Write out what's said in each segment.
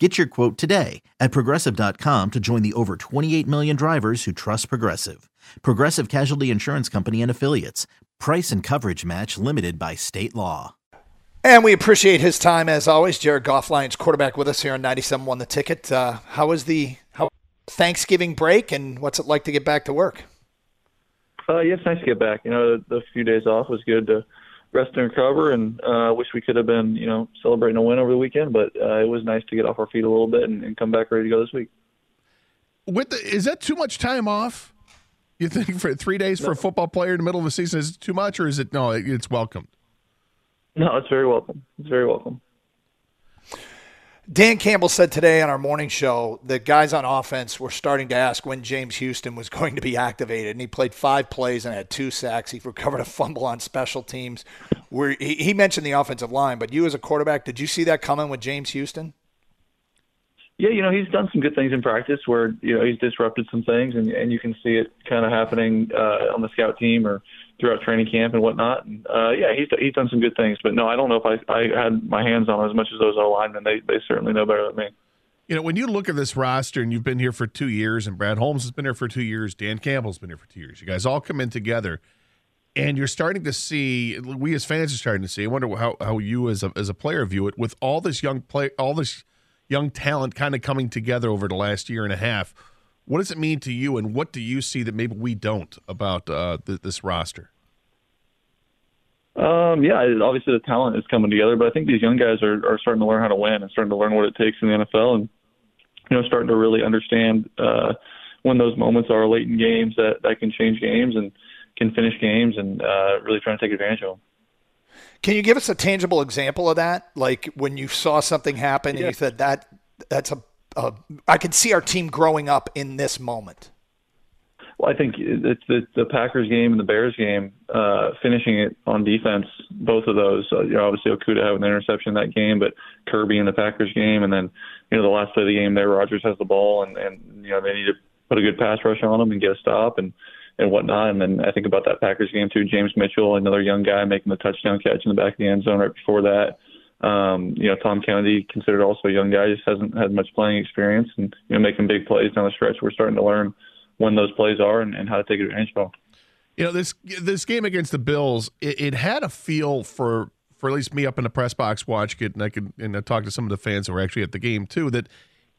Get your quote today at progressive.com to join the over 28 million drivers who trust Progressive. Progressive Casualty Insurance Company and Affiliates. Price and coverage match limited by state law. And we appreciate his time as always. Jared Goff, Lions quarterback, with us here on 97.1 the ticket. Uh, how was the how Thanksgiving break, and what's it like to get back to work? Uh, yeah, it's nice to get back. You know, the, the few days off was good to rest and recover, and I uh, wish we could have been, you know, celebrating a win over the weekend. But uh, it was nice to get off our feet a little bit and, and come back ready to go this week. With the, is that too much time off? You think for three days no. for a football player in the middle of the season is it too much, or is it no? It's welcomed. No, it's very welcome. It's very welcome. Dan Campbell said today on our morning show that guys on offense were starting to ask when James Houston was going to be activated, and he played five plays and had two sacks. He recovered a fumble on special teams. Where he, he mentioned the offensive line, but you as a quarterback, did you see that coming with James Houston? Yeah, you know he's done some good things in practice where you know he's disrupted some things, and and you can see it kind of happening uh, on the scout team or throughout training camp and whatnot. And uh, yeah, he's he's done some good things. But no, I don't know if I I had my hands on as much as those O linemen. They they certainly know better than me. You know, when you look at this roster and you've been here for two years, and Brad Holmes has been here for two years, Dan Campbell's been here for two years. You guys all come in together, and you're starting to see. We as fans are starting to see. I wonder how how you as a as a player view it with all this young play, all this young talent kind of coming together over the last year and a half. What does it mean to you, and what do you see that maybe we don't about uh, th- this roster? Um, yeah, obviously the talent is coming together, but I think these young guys are, are starting to learn how to win and starting to learn what it takes in the NFL, and you know, starting to really understand uh, when those moments are late in games that that can change games and can finish games, and uh, really trying to take advantage of them. Can you give us a tangible example of that? Like when you saw something happen yeah. and you said that that's a, a I can see our team growing up in this moment. Well, I think it's the, the Packers game and the Bears game, uh, finishing it on defense, both of those. Uh, you know, obviously Okudah having the interception in that game, but Kerby in the Packers game, and then you know the last play of the game there, Rodgers has the ball, and and you know they need to put a good pass rush on him and get a stop and and whatnot. And then I think about that Packers game too, James Mitchell, another young guy making the touchdown catch in the back of the end zone right before that. Um, you know, Tom Kennedy, considered also a young guy, just hasn't had much playing experience, and you know, making big plays down the stretch. We're starting to learn when those plays are and, and how to take advantage of them. You know, this this game against the Bills, it, it, had a feel for for at least me up in the press box watching it, and I could and I talked to some of the fans who were actually at the game too. That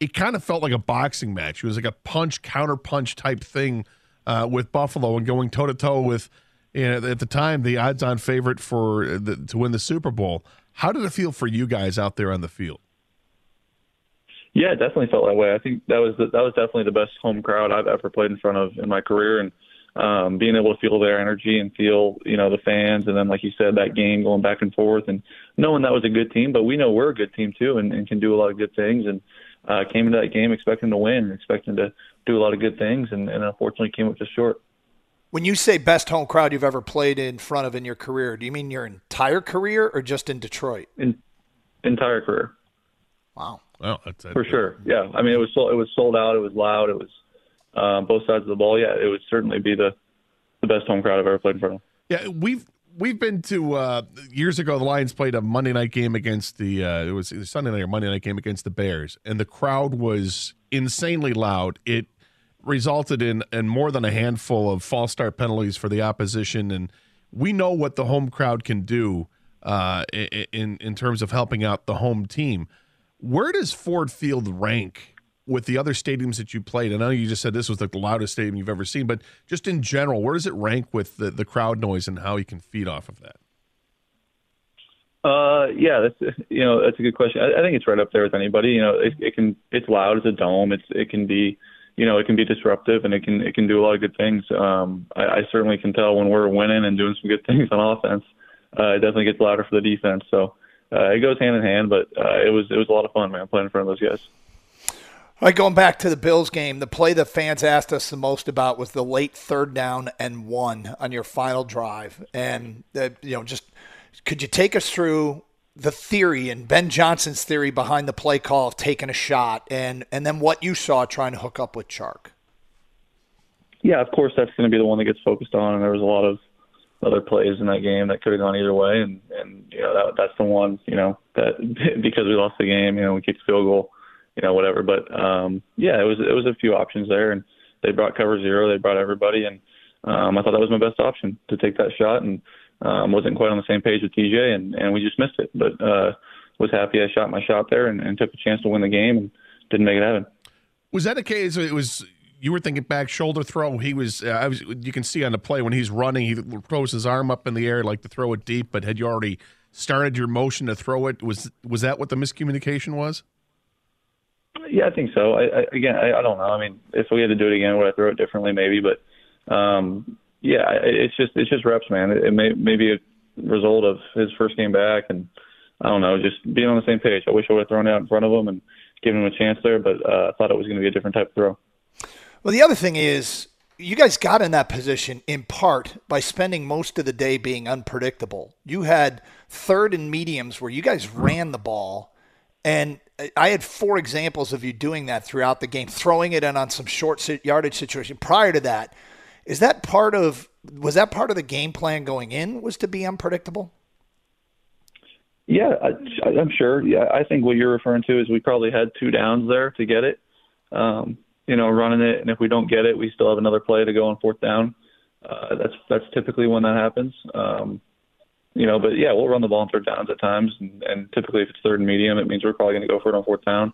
it kind of felt like a boxing match. It was like a punch counter punch type thing uh, with Buffalo and going toe to toe with. You know, at the time, the odds-on favorite for the, to win the Super Bowl. How did it feel for you guys out there on the field? Yeah, it definitely felt that way. I think that was the, that was definitely the best home crowd I've ever played in front of in my career, and um, being able to feel their energy and feel you know the fans, and then like you said, that game going back and forth, and knowing that was a good team, but we know we're a good team too, and, and can do a lot of good things, and uh, came into that game expecting to win, expecting to do a lot of good things, and, and unfortunately came up just short. When you say best home crowd you've ever played in front of in your career, do you mean your entire career or just in Detroit? In, entire career. Wow. Well, that's, for sure. Yeah, I mean, it was sold, it was sold out. It was loud. It was um, both sides of the ball. Yeah, it would certainly be the the best home crowd I've ever played in front of. Yeah, we've we've been to uh, years ago. The Lions played a Monday night game against the uh, it was Sunday night or Monday night game against the Bears, and the crowd was insanely loud. It resulted in in more than a handful of false start penalties for the opposition, and we know what the home crowd can do uh, in in terms of helping out the home team. Where does Ford Field rank with the other stadiums that you played? And I know you just said this was the loudest stadium you've ever seen, but just in general, where does it rank with the, the crowd noise and how you can feed off of that? Uh, yeah, that's you know that's a good question. I, I think it's right up there with anybody. You know, it, it can it's loud as a dome. It's it can be you know it can be disruptive and it can it can do a lot of good things. Um, I, I certainly can tell when we're winning and doing some good things on offense. Uh, it definitely gets louder for the defense. So uh, it goes hand in hand. But uh, it was it was a lot of fun, man, playing in front of those guys. All right, going back to the Bills game, the play the fans asked us the most about was the late third down and one on your final drive, and the, you know, just could you take us through the theory and Ben Johnson's theory behind the play call of taking a shot, and and then what you saw trying to hook up with Chark? Yeah, of course that's going to be the one that gets focused on, and there was a lot of other plays in that game that could have gone either way, and and you know that that's the one you know that because we lost the game, you know we kicked field goal you know, whatever. But um, yeah, it was it was a few options there, and they brought cover zero. They brought everybody, and um, I thought that was my best option to take that shot, and um, wasn't quite on the same page with DJ, and and we just missed it. But uh, was happy I shot my shot there and, and took a chance to win the game, and didn't make it happen. Was that the case? It was you were thinking back shoulder throw. He was, uh, I was. You can see on the play when he's running, he throws his arm up in the air like to throw it deep. But had you already started your motion to throw it? Was was that what the miscommunication was? Yeah, I think so. I, I again, I, I don't know. I mean, if we had to do it again, would I throw it differently? Maybe, but um, yeah, it's just it's just reps, man. It, it may maybe a result of his first game back, and I don't know, just being on the same page. I wish I would have thrown it out in front of him and given him a chance there, but uh, I thought it was going to be a different type of throw. Well, the other thing is, you guys got in that position in part by spending most of the day being unpredictable. You had third and mediums where you guys ran the ball, and I had four examples of you doing that throughout the game, throwing it in on some short yardage situation. Prior to that, is that part of was that part of the game plan going in? Was to be unpredictable? Yeah, I, I'm sure. Yeah, I think what you're referring to is we probably had two downs there to get it. Um, you know, running it, and if we don't get it, we still have another play to go on fourth down. Uh, that's that's typically when that happens. Um, you know, but yeah, we'll run the ball on third downs at times, and, and typically if it's third and medium, it means we're probably going to go for it on fourth down.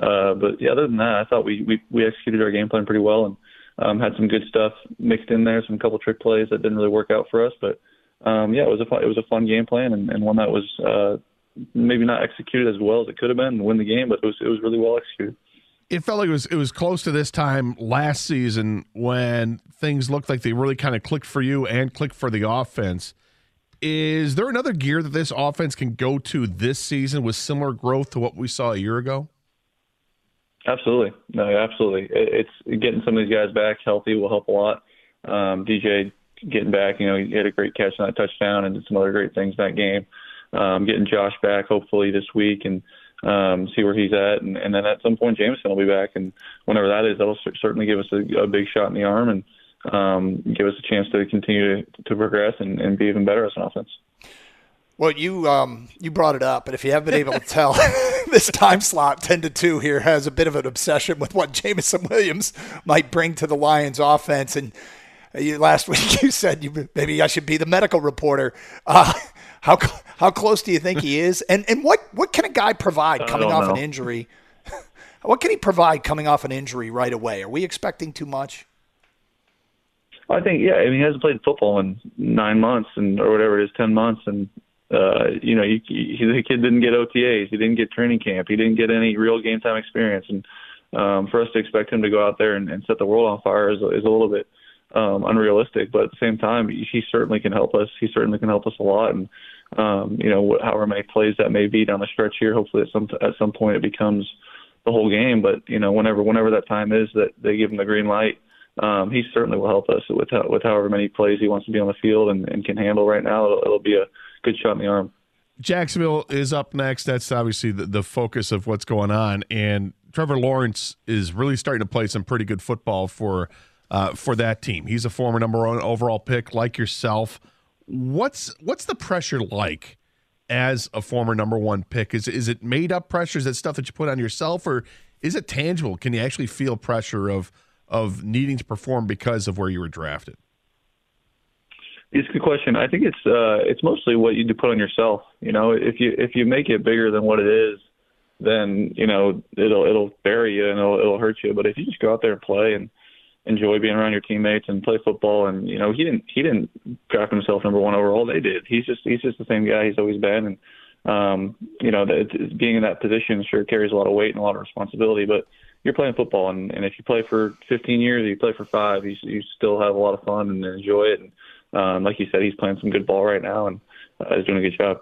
Uh, but yeah, other than that, I thought we we, we executed our game plan pretty well and um, had some good stuff mixed in there, some couple trick plays that didn't really work out for us. But um, yeah, it was a fun, it was a fun game plan and, and one that was uh, maybe not executed as well as it could have been to win the game, but it was it was really well executed it felt like it was it was close to this time last season when things looked like they really kind of clicked for you and clicked for the offense. Is there another gear that this offense can go to this season with similar growth to what we saw a year ago? Absolutely, no, absolutely. It's getting some of these guys back healthy will help a lot. Um, DJ getting back, you know, he had a great catch on that touchdown and did some other great things that game. Um, getting Josh back hopefully this week and um, see where he's at, and, and then at some point Jameson will be back, and whenever that is, that'll certainly give us a, a big shot in the arm and um, give us a chance to continue to, to progress and, and be even better as an offense. Well, you um, you brought it up, and if you haven't been able to tell, this time slot ten to two here has a bit of an obsession with what Jameson Williams might bring to the Lions offense. And you, last week you said you, maybe I should be the medical reporter. Uh, how how close do you think he is? And and what what can a guy provide coming off know. an injury? what can he provide coming off an injury right away? Are we expecting too much? I think yeah. I mean, he hasn't played football in nine months and or whatever it is, ten months, and uh, you know, he, he, the kid didn't get OTAs, he didn't get training camp, he didn't get any real game time experience, and um, for us to expect him to go out there and, and set the world on fire is, is a little bit um, unrealistic. But at the same time, he certainly can help us. He certainly can help us a lot, and um, you know, however many plays that may be down the stretch here, hopefully at some at some point it becomes the whole game. But you know, whenever whenever that time is that they give him the green light um, he certainly will help us with with however many plays he wants to be on the field and, and can handle right now. It'll, it'll, be a good shot in the arm. Jacksonville is up next. That's obviously the, the focus of what's going on, and Trevor Lawrence is really starting to play some pretty good football for uh, for that team. He's a former number one overall pick, like yourself. What's what's the pressure like as a former number one pick? Is is it made up pressure? Is it stuff that you put on yourself, or is it tangible? Can you actually feel pressure of of needing to perform because of where you were drafted? It's a good question. I think it's uh, it's mostly what you put on yourself. You know, if you if you make it bigger than what it is, then you know it'll it'll bury you and it'll it'll hurt you. But if you just go out there and play and enjoy being around your teammates and play football, and you know he didn't he didn't draft himself number one overall. They did. He's just he's just the same guy he's always been, and um, you know that being in that position sure carries a lot of weight and a lot of responsibility, but you're playing football, and, and if you play for 15 years, or you play for five, you, you still have a lot of fun and enjoy it. And um, like you said, he's playing some good ball right now, and uh, he's doing a good job.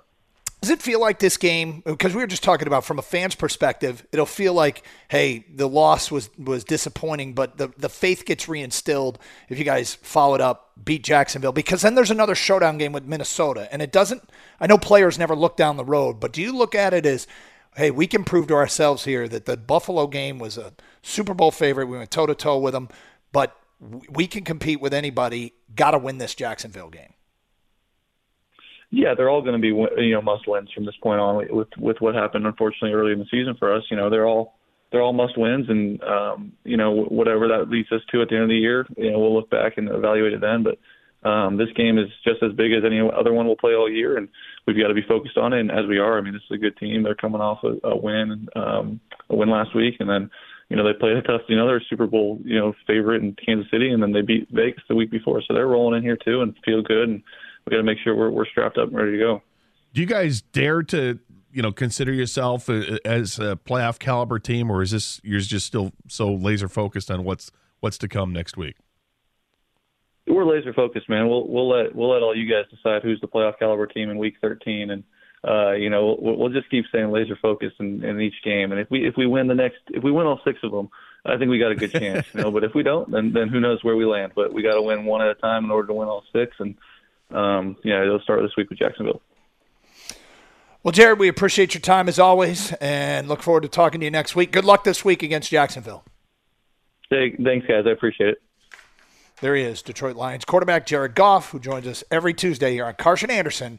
Does it feel like this game? Because we were just talking about from a fan's perspective, it'll feel like, hey, the loss was was disappointing, but the the faith gets reinstilled if you guys followed up, beat Jacksonville, because then there's another showdown game with Minnesota, and it doesn't. I know players never look down the road, but do you look at it as hey, we can prove to ourselves here that the Buffalo game was a Super Bowl favorite. We went toe to toe with them, but we can compete with anybody. Got to win this Jacksonville game. Yeah, they're all going to be you know must wins from this point on. With with what happened unfortunately early in the season for us, you know they're all they're all must wins, and um, you know whatever that leads us to at the end of the year, you know we'll look back and evaluate it then. But um, this game is just as big as any other one we'll play all year, and we've got to be focused on it. And as we are, I mean, this is a good team. They're coming off a, a win, um, a win last week, and then you know they played a tough, you know, they're Super Bowl, you know, favorite in Kansas City, and then they beat Vegas the week before, so they're rolling in here too and feel good. And we got to make sure we're we're strapped up and ready to go. Do you guys dare to? You know, consider yourself as a playoff caliber team, or is this you're just still so laser focused on what's what's to come next week? we're laser focused, man. We'll we'll let we'll let all you guys decide who's the playoff caliber team in Week 13, and uh, you know we'll, we'll just keep saying laser focused in, in each game. And if we if we win the next if we win all six of them, I think we got a good chance. You know, but if we don't, then then who knows where we land. But we got to win one at a time in order to win all six. And um, yeah, it'll start this week with Jacksonville. Well, Jared, we appreciate your time as always, and look forward to talking to you next week. Good luck this week against Jacksonville. Hey, thanks, guys. I appreciate it. There he is, Detroit Lions quarterback Jared Goff, who joins us every Tuesday here on Costa and Jansen